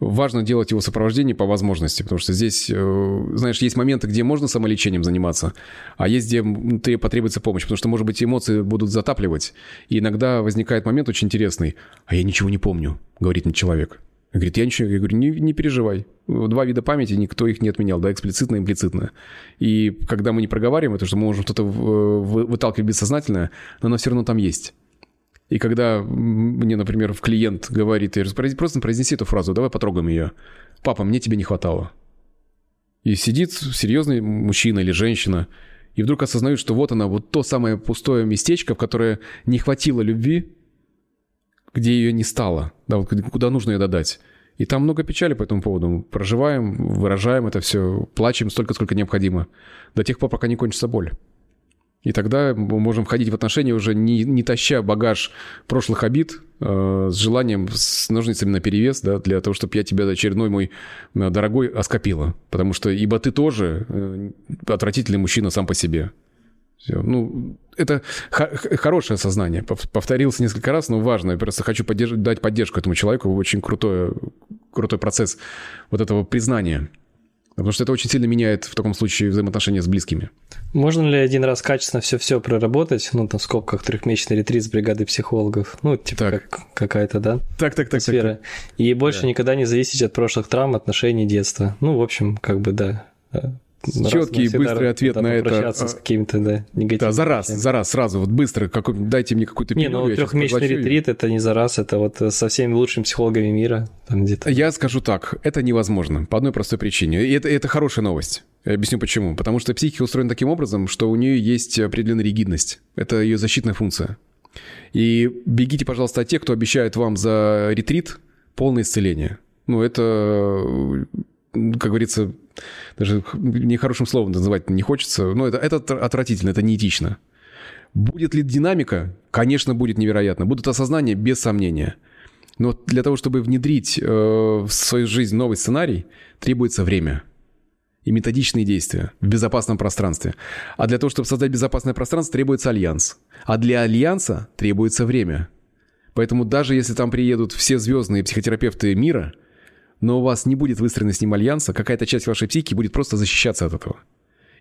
Важно делать его сопровождение по возможности, потому что здесь, э, знаешь, есть моменты, где можно самолечением заниматься, а есть, где потребуется помощь, потому что, может быть, эмоции будут затапливать. И иногда возникает момент очень интересный. «А я ничего не помню», — говорит мне человек. Говорит, я ничего, я говорю, не, не переживай. Два вида памяти, никто их не отменял, да, эксплицитно и имплицитно. И когда мы не проговариваем это, что мы можем что-то выталкивать бессознательное, но оно все равно там есть. И когда мне, например, в клиент говорит, просто произнеси эту фразу, давай потрогаем ее. Папа, мне тебе не хватало. И сидит серьезный мужчина или женщина, и вдруг осознают, что вот она, вот то самое пустое местечко, в которое не хватило любви, где ее не стало, да, вот куда нужно ее додать. И там много печали по этому поводу. Мы проживаем, выражаем это все, плачем столько, сколько необходимо, до тех пор, пока не кончится боль. И тогда мы можем входить в отношения уже не, не таща багаж прошлых обид, э, с желанием, с ножницами на перевес, да, для того, чтобы я тебя, очередной мой э, дорогой, оскопила. Потому что ибо ты тоже э, отвратительный мужчина сам по себе. Все. Ну, это хорошее сознание. Повторился несколько раз, но важно. Я просто хочу поддерж дать поддержку этому человеку. Очень крутой, крутой процесс вот этого признания. Потому что это очень сильно меняет в таком случае взаимоотношения с близкими. Можно ли один раз качественно все-все проработать, ну, там, в скобках, трехмесячный ретрит с бригадой психологов, ну, типа как, какая-то, да? Так, так, так. Сфера. Так, так. И больше да. никогда не зависеть от прошлых травм, отношений детства. Ну, в общем, как бы, да четкий и быстрый ответ на это. с какими-то, да, негативными. Да, за раз, за раз, сразу, вот быстро, какой, дайте мне какую-то Не, ну трехмесячный ретрит это не за раз, это вот со всеми лучшими психологами мира. Там где-то. Я скажу так, это невозможно, по одной простой причине. И это, это хорошая новость. Я объясню почему. Потому что психика устроена таким образом, что у нее есть определенная ригидность. Это ее защитная функция. И бегите, пожалуйста, от тех, кто обещает вам за ретрит полное исцеление. Ну, это, как говорится, даже нехорошим словом называть не хочется, но это, это отвратительно, это неэтично. Будет ли динамика? Конечно, будет невероятно. Будут осознания? Без сомнения. Но для того, чтобы внедрить э, в свою жизнь новый сценарий, требуется время и методичные действия в безопасном пространстве. А для того, чтобы создать безопасное пространство, требуется альянс. А для альянса требуется время. Поэтому даже если там приедут все звездные психотерапевты мира – но у вас не будет выстроена с ним альянса, какая-то часть вашей психики будет просто защищаться от этого.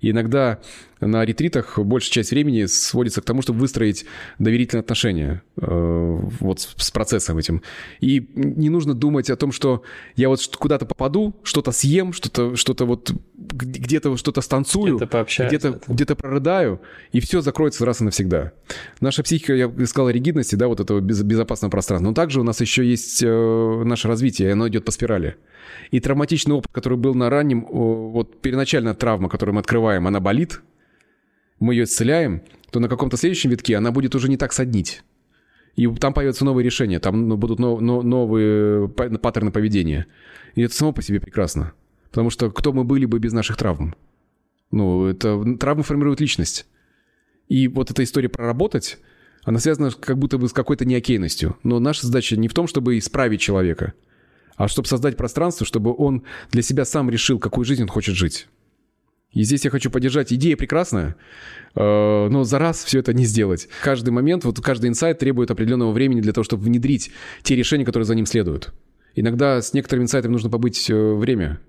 И иногда на ретритах большая часть времени сводится к тому, чтобы выстроить доверительные отношения э, вот с процессом этим. И не нужно думать о том, что я вот куда-то попаду, что-то съем, что-то что вот где-то что-то станцую, где-то где прорыдаю, и все закроется раз и навсегда. Наша психика, я сказал, ригидности, да, вот этого безопасного пространства, но также у нас еще есть э, наше развитие, и оно идет по спирали. И травматичный опыт, который был на раннем, вот переначальная травма, которую мы открываем, она болит, мы ее исцеляем, то на каком-то следующем витке она будет уже не так соднить. И там появятся новые решения, там ну, будут новые паттерны поведения. И это само по себе прекрасно. Потому что кто мы были бы без наших травм? Ну, это травмы формируют личность. И вот эта история проработать, Она связана как будто бы с какой-то неокейностью. Но наша задача не в том, чтобы исправить человека, а чтобы создать пространство, чтобы он для себя сам решил, какую жизнь он хочет жить. И здесь я хочу поддержать. Идея прекрасная, э, но за раз все это не сделать. Каждый момент, вот каждый инсайт требует определенного времени для того, чтобы внедрить те решения, которые за ним следуют. Иногда с некоторыми инсайтами нужно побыть э, время.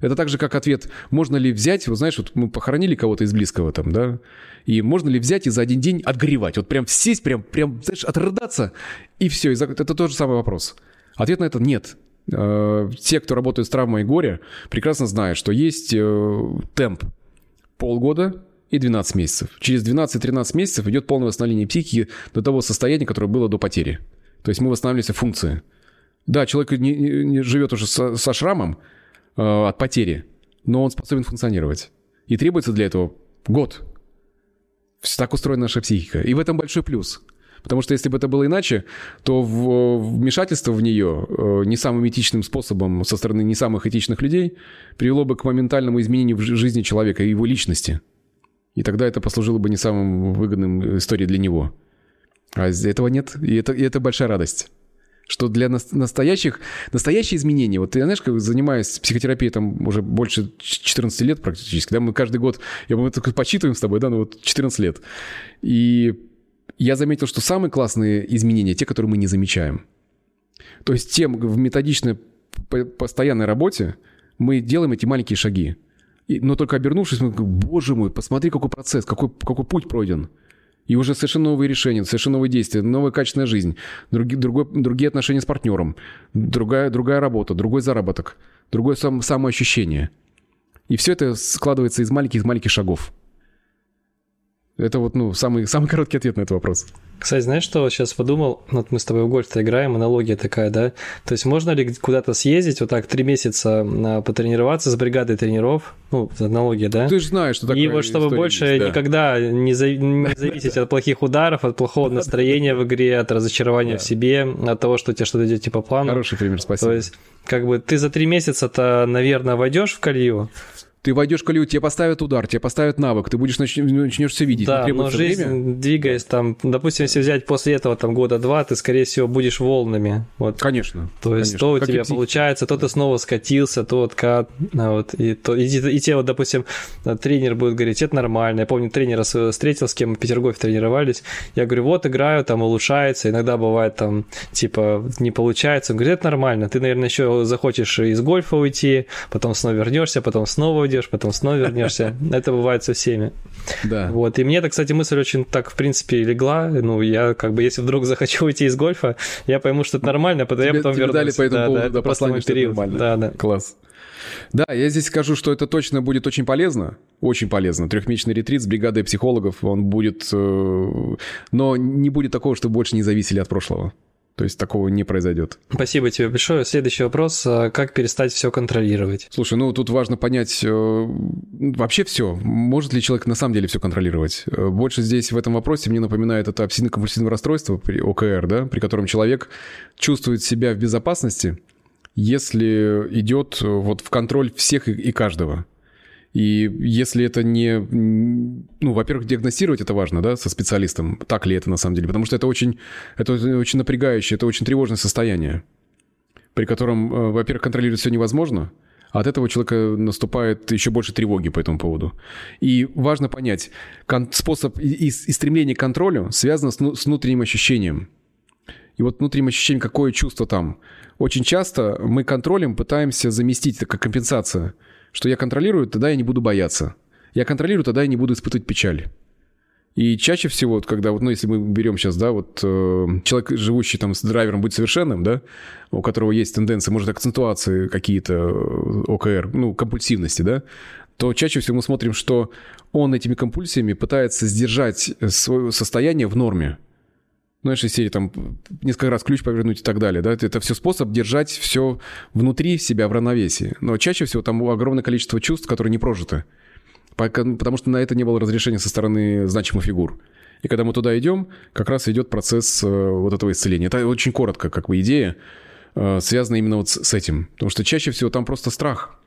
Это так же, как ответ, можно ли взять, вот знаешь, вот мы похоронили кого-то из близкого там, да, и можно ли взять и за один день отгоревать, вот прям сесть, прям, прям знаешь, отрыдаться, и все, и это тот же самый вопрос. Ответ на это нет. Э, те, кто работает с травмой и горе, прекрасно знают, что есть э, темп полгода и 12 месяцев. Через 12-13 месяцев идет полное восстановление психики до того состояния, которое было до потери. То есть мы восстанавливаемся функции. Да, человек не, не живет уже со, со шрамом э, от потери, но он способен функционировать. И требуется для этого год. Так устроена наша психика. И в этом большой плюс – Потому что если бы это было иначе, то вмешательство в нее э, не самым этичным способом со стороны не самых этичных людей привело бы к моментальному изменению в жизни человека и его личности. И тогда это послужило бы не самым выгодным историей для него. А этого нет, и это, и это большая радость что для настоящих, настоящие изменения, вот ты знаешь, как занимаюсь психотерапией там уже больше 14 лет практически, да, мы каждый год, я мы только почитываем с тобой, да, ну вот 14 лет, и я заметил, что самые классные изменения те, которые мы не замечаем. То есть тем в методичной постоянной работе мы делаем эти маленькие шаги. И, но только обернувшись, мы говорим, боже мой, посмотри, какой процесс, какой, какой путь пройден. И уже совершенно новые решения, совершенно новые действия, новая качественная жизнь, други, другой, другие отношения с партнером, другая, другая работа, другой заработок, другое сам, самоощущение. И все это складывается из маленьких-маленьких шагов. Это вот, ну, самый, самый короткий ответ на этот вопрос. Кстати, знаешь, что сейчас подумал? Вот мы с тобой в гольф играем, аналогия такая, да? То есть можно ли куда-то съездить, вот так три месяца а, потренироваться с бригадой тренеров? Ну, аналогия, да? Ты же знаешь, что такое И вот чтобы больше есть, да. никогда не, за... не зависеть от плохих ударов, от плохого настроения в игре, от разочарования в себе, от того, что у тебя что-то идет типа плана. Хороший пример, спасибо. То есть, как бы ты за три месяца-то, наверное, войдешь в колею, ты войдешь в колею, тебе поставят удар, тебе поставят навык, ты будешь нач... начнешь все видеть. Да, но жизнь, время. двигаясь там, допустим, если взять после этого там года два, ты, скорее всего, будешь волнами. Вот. Конечно. То есть конечно. то у как тебя получается, то ты снова скатился, то откат, а вот, и, то, и, и, и тебе вот, допустим, тренер будет говорить, это нормально. Я помню, тренера встретил, с кем в Петергофе тренировались, я говорю, вот играю, там улучшается, иногда бывает там, типа, не получается. Он говорит, это нормально, ты, наверное, еще захочешь из гольфа уйти, потом снова вернешься, потом снова уйдешь, потом снова вернешься. Это бывает со всеми. Да. Вот. И мне это, кстати, мысль очень так, в принципе, легла. Ну, я как бы, если вдруг захочу уйти из гольфа, я пойму, что это нормально, потом тебе, я потом тебе вернусь. дали по этому да, поводу да, да, послание, что период. нормально. Да, да. Класс. Да, я здесь скажу, что это точно будет очень полезно. Очень полезно. Трехмесячный ретрит с бригадой психологов, он будет... Э, но не будет такого, что больше не зависели от прошлого. То есть такого не произойдет. Спасибо тебе большое. Следующий вопрос. А как перестать все контролировать? Слушай, ну тут важно понять э, вообще все. Может ли человек на самом деле все контролировать? Э, больше здесь в этом вопросе мне напоминает это обсессивно-компульсивное расстройство при ОКР, да, при котором человек чувствует себя в безопасности, если идет э, вот в контроль всех и каждого. И если это не... Ну, во-первых, диагностировать это важно, да, со специалистом, так ли это на самом деле, потому что это очень, это очень напрягающее, это очень тревожное состояние, при котором, э, во-первых, контролировать все невозможно, а от этого у человека наступает еще больше тревоги по этому поводу. И важно понять, способ и, и стремление к контролю связано с, с внутренним ощущением. И вот внутренним ощущением, какое чувство там. Очень часто мы контролем пытаемся заместить, это как компенсация – что я контролирую, тогда я не буду бояться. Я контролирую, тогда я не буду испытывать печаль. И чаще всего, вот, когда, вот, ну, если мы берем сейчас, да, вот э, человек, живущий там с драйвером, быть совершенным, да, у которого есть тенденции, может, акцентуации какие-то э, ОКР, ну, компульсивности, да, то чаще всего мы смотрим, что он этими компульсиями пытается сдержать свое состояние в норме знаешь, из серии там несколько раз ключ повернуть и так далее, да, это все способ держать все внутри себя в равновесии. Но чаще всего там огромное количество чувств, которые не прожиты, потому что на это не было разрешения со стороны значимых фигур. И когда мы туда идем, как раз идет процесс э, вот этого исцеления. Это очень коротко, как бы идея, э, связана именно вот с этим. Потому что чаще всего там просто страх.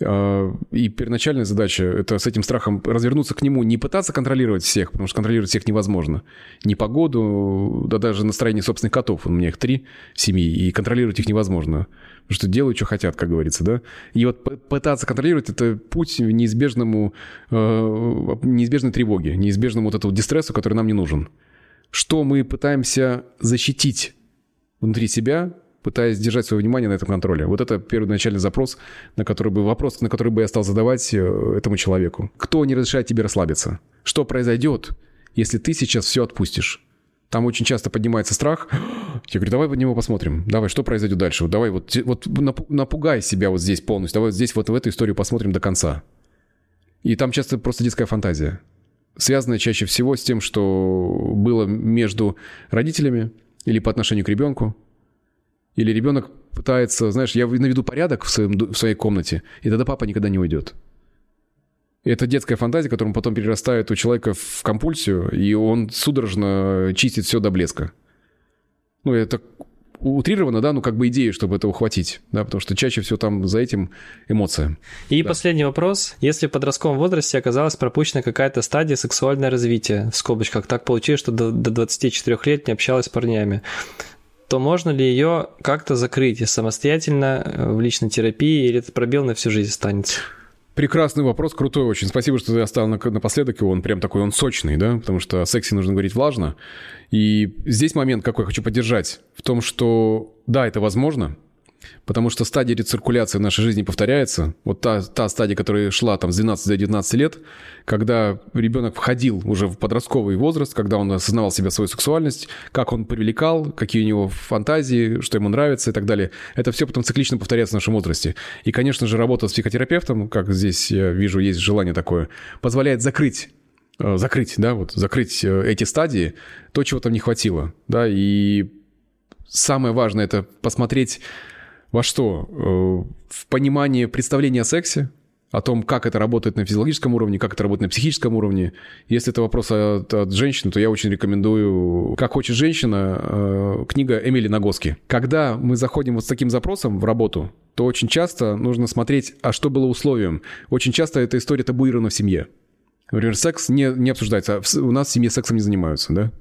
А, и первоначальная задача – это с этим страхом развернуться к нему, не пытаться контролировать всех, потому что контролировать всех невозможно. Ни погоду, да даже настроение собственных котов. У меня их три в семье, и контролировать их невозможно. Потому что делают, что хотят, как говорится, да? И вот пытаться контролировать – это путь к неизбежному, э, неизбежной тревоге, неизбежному вот этому дистрессу, который нам не нужен. Что мы пытаемся защитить внутри себя – пытаясь держать свое внимание на этом контроле. Вот это первоначальный запрос, на который бы, вопрос, на который бы я стал задавать э, этому человеку. Кто не разрешает тебе расслабиться? Что произойдет, если ты сейчас все отпустишь? Там очень часто поднимается страх. Я говорю, давай под него посмотрим. Давай, что произойдет дальше? Давай вот, вот напугай себя вот здесь полностью. Давай вот здесь вот в эту историю посмотрим до конца. И там часто просто детская фантазия. Связанная чаще всего с тем, что было между родителями или по отношению к ребенку, или ребенок пытается, знаешь, я наведу порядок в, своем, в своей комнате, и тогда папа никогда не уйдет. Это детская фантазия, которая потом перерастает у человека в компульсию, и он судорожно чистит все до блеска. Ну, это утрировано, да, ну, как бы идею, чтобы это ухватить, да, потому что чаще всего там за этим эмоция. И да. последний вопрос. Если в подростковом возрасте оказалась пропущена какая-то стадия сексуального развития, в скобочках, так получилось, что до, до 24 лет не общалась с парнями, то можно ли ее как-то закрыть самостоятельно э, в личной терапии, или этот пробел на всю жизнь останется? Прекрасный вопрос, крутой очень. Спасибо, что ты оставил напоследок его. Он прям такой, он сочный, да, потому что о сексе нужно говорить влажно. И здесь момент, какой я хочу поддержать, в том, что да, это возможно, Потому что стадия рециркуляции в нашей жизни повторяется. Вот та, та стадия, которая шла там с 12 до 19 лет, когда ребенок входил уже в подростковый возраст, когда он осознавал себя, свою сексуальность, как он привлекал, какие у него фантазии, что ему нравится и так далее. Это все потом циклично повторяется в нашем возрасте. И, конечно же, работа с психотерапевтом, как здесь я вижу, есть желание такое, позволяет закрыть э, закрыть, да, вот закрыть э, эти стадии, то, чего там не хватило, да, и самое важное это посмотреть во что? Э, в понимании представления о сексе, о том, как это работает на физиологическом уровне, как это работает на психическом уровне. Если это вопрос от, от женщины, то я очень рекомендую «Как хочет женщина» э, книга Эмили Нагоски. Когда мы заходим вот с таким запросом в работу, то очень часто нужно смотреть, а что было условием. Очень часто эта история табуирована в семье. Например, секс не, не обсуждается. У нас в семье сексом не занимаются, да?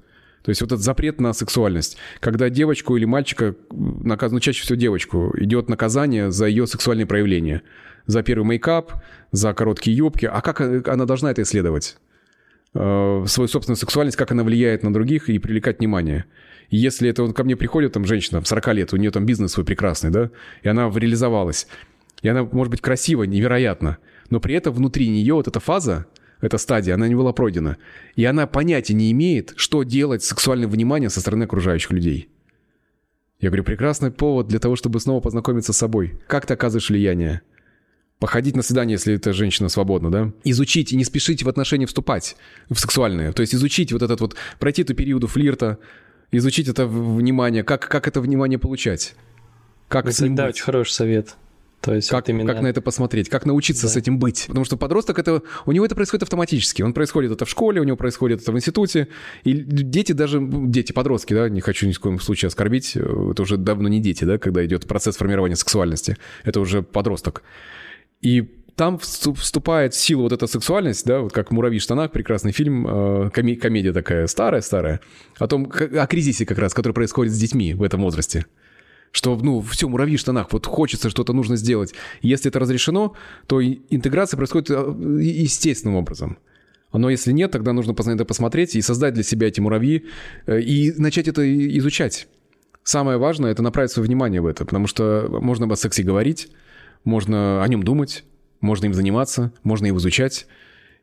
То есть вот этот запрет на сексуальность. Когда девочку или мальчика, наказывают, ну чаще всего девочку, идет наказание за ее сексуальные проявления. За первый мейкап, за короткие юбки. А как она должна это исследовать? Э, свою собственную сексуальность, как она влияет на других и привлекать внимание. И если это вот ко мне приходит там женщина, 40 лет, у нее там бизнес свой прекрасный, да, и она реализовалась, и она может быть красива, невероятно, но при этом внутри нее вот эта фаза, эта стадия, она не была пройдена. И она понятия не имеет, что делать с сексуальным вниманием со стороны окружающих людей. Я говорю, прекрасный повод для того, чтобы снова познакомиться с собой. Как ты оказываешь влияние? Походить на свидание, если эта женщина свободна, да? Изучить и не спешить в отношения вступать в сексуальные. То есть изучить вот этот вот, пройти эту периоду флирта, изучить это внимание, как, как это внимание получать. Как это, с ним да, быть. очень хороший совет. То есть как, вот именно... как на это посмотреть, как научиться да. с этим быть. Потому что подросток это... У него это происходит автоматически. Он происходит это в школе, у него происходит это в институте. И дети даже... Дети, подростки, да, не хочу ни в коем случае оскорбить. Это уже давно не дети, да, когда идет процесс формирования сексуальности. Это уже подросток. И там вступает в силу вот эта сексуальность, да, вот как «Муравьи в штанах», прекрасный фильм, э, комедия такая старая-старая, о том, о кризисе как раз, который происходит с детьми в этом возрасте что, ну, все, муравьи в штанах, вот хочется, что-то нужно сделать. Если это разрешено, то интеграция происходит э, естественным образом. Но если нет, тогда нужно на это посмотреть и создать для себя эти муравьи э, и начать это изучать. Самое важное – это направить свое внимание в это, потому что можно об сексе говорить, можно о нем думать, можно им заниматься, можно его изучать –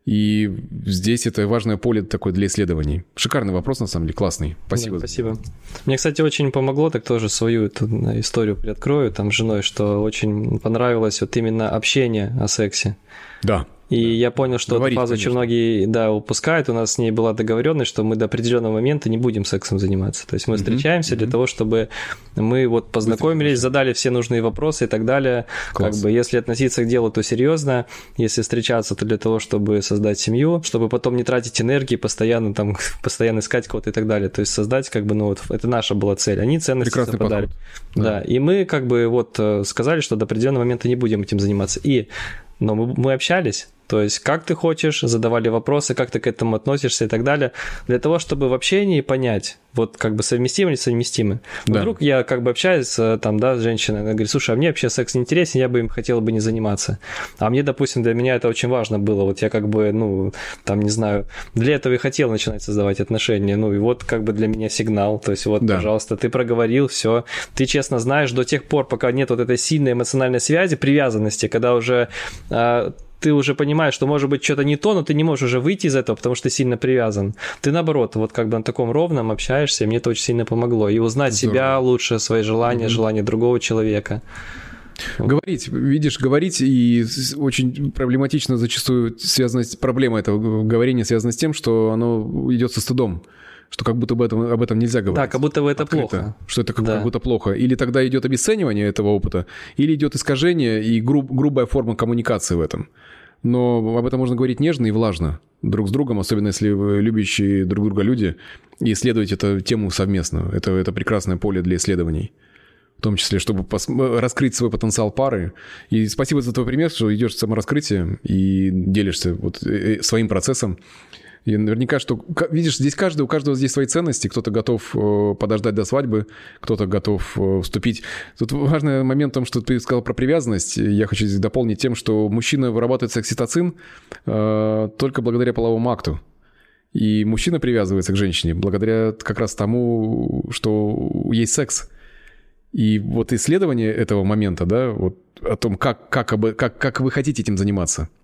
и здесь это важное поле такое для исследований. Шикарный вопрос, на самом деле, классный. Спасибо. Да, спасибо. Мне, кстати, очень помогло, так тоже свою эту историю приоткрою там с женой, что очень понравилось вот именно общение о сексе. Да. И да. я понял, что Говорить, эту фазу конечно. очень многие, да, упускают. У нас с ней была договоренность, что мы до определенного момента не будем сексом заниматься. То есть мы mm-hmm. встречаемся mm-hmm. для того, чтобы мы вот познакомились, задали все нужные вопросы и так далее. Класс. Как бы, если относиться к делу, то серьезно. Если встречаться, то для того, чтобы создать семью, чтобы потом не тратить энергии, постоянно там, постоянно искать кого-то и так далее. То есть создать, как бы, ну вот, это наша была цель. Они ценности Прекрасный совпадали. Да. да. И мы, как бы, вот э, сказали, что до определенного момента не будем этим заниматься. И но мы, мы общались, то есть, как ты хочешь, задавали вопросы, как ты к этому относишься и так далее, для того, чтобы в общении понять, вот как бы совместимы или совместимы. Да. Вдруг я как бы общаюсь э, там, да, с женщиной, она говорит, слушай, а мне вообще секс не интересен, я бы им хотела бы не заниматься. А мне, допустим, для меня это очень важно было, вот я как бы, ну, там, не знаю, для этого и хотел начинать создавать отношения, ну, и вот как бы для меня сигнал, то есть вот, да. пожалуйста, ты проговорил, все, ты честно знаешь, до тех пор, пока нет вот этой сильной эмоциональной связи, привязанности, когда уже э, ты уже понимаешь, что может быть что-то не то, но ты не можешь уже выйти из этого, потому что ты сильно привязан. Ты наоборот, вот как бы на таком ровном общаешься, и мне это очень сильно помогло. И узнать Здорово. себя лучше, свои желания, mm-hmm. желания другого человека. Говорить, видишь, говорить и очень проблематично зачастую связано с проблема этого говорения связана с тем, что оно идет со стыдом что как будто бы этом, об этом нельзя говорить. Да, как будто бы это Открыто, плохо. Что это как, да. как будто плохо. Или тогда идет обесценивание этого опыта, или идет искажение и груб, грубая форма коммуникации в этом. Но об этом можно говорить нежно и влажно друг с другом, особенно если вы любящие друг друга люди, и исследовать эту тему совместно. Это, это прекрасное поле для исследований. В том числе, чтобы раскрыть свой потенциал пары. И спасибо за твой пример, что идешь в самораскрытие и делишься вот э, э, своим процессом. И наверняка, что, видишь, здесь каждый, у каждого здесь свои ценности. Кто-то готов э, подождать до свадьбы, кто-то готов э, вступить. Тут важный момент в том, что ты сказал про привязанность. Я хочу здесь дополнить тем, что мужчина вырабатывает окситоцин э, только благодаря половому акту. И мужчина привязывается к женщине благодаря как раз тому, что есть секс. И вот исследование этого момента, да, вот о том, как, как, как, как вы хотите этим заниматься –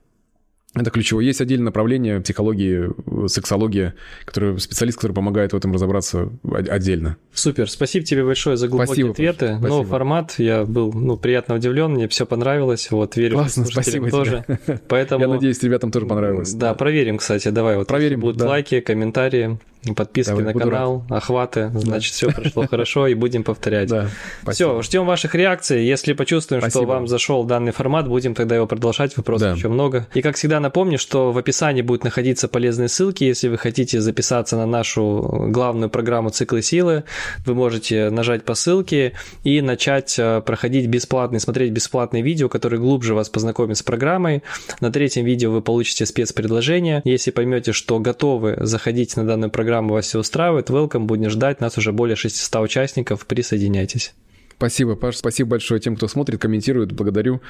это ключевое. Есть отдельное направление психологии, сексология, который, специалист, который помогает в этом разобраться отдельно. Супер. Спасибо тебе большое за глубокие спасибо, ответы. Спасибо. Новый формат. Я был ну, приятно удивлен, мне все понравилось. Вот, верю, Классно, спасибо тоже. Тебе. Поэтому... Я надеюсь, ребятам тоже понравилось. Да, проверим, кстати. Давай вот проверим, будут да. лайки, комментарии подписки Давай, на канал, рад. охваты, значит, все прошло хорошо и будем повторять. Да, все, ждем ваших реакций. Если почувствуем, спасибо. что вам зашел данный формат, будем тогда его продолжать. Вопросов да. еще много. И как всегда напомню, что в описании будут находиться полезные ссылки. Если вы хотите записаться на нашу главную программу «Циклы силы», вы можете нажать по ссылке и начать э, проходить бесплатные, смотреть бесплатные видео, которые глубже вас познакомят с программой. На третьем видео вы получите спецпредложение. Если поймете, что готовы заходить на данную программу, программа вас все устраивает, welcome, будем ждать, нас уже более 600 участников, присоединяйтесь. Спасибо, Паш, спасибо большое тем, кто смотрит, комментирует, благодарю.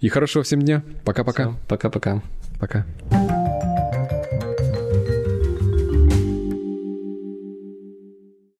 И хорошего всем дня. Пока-пока. Пока-пока. Пока. -пока. Пока.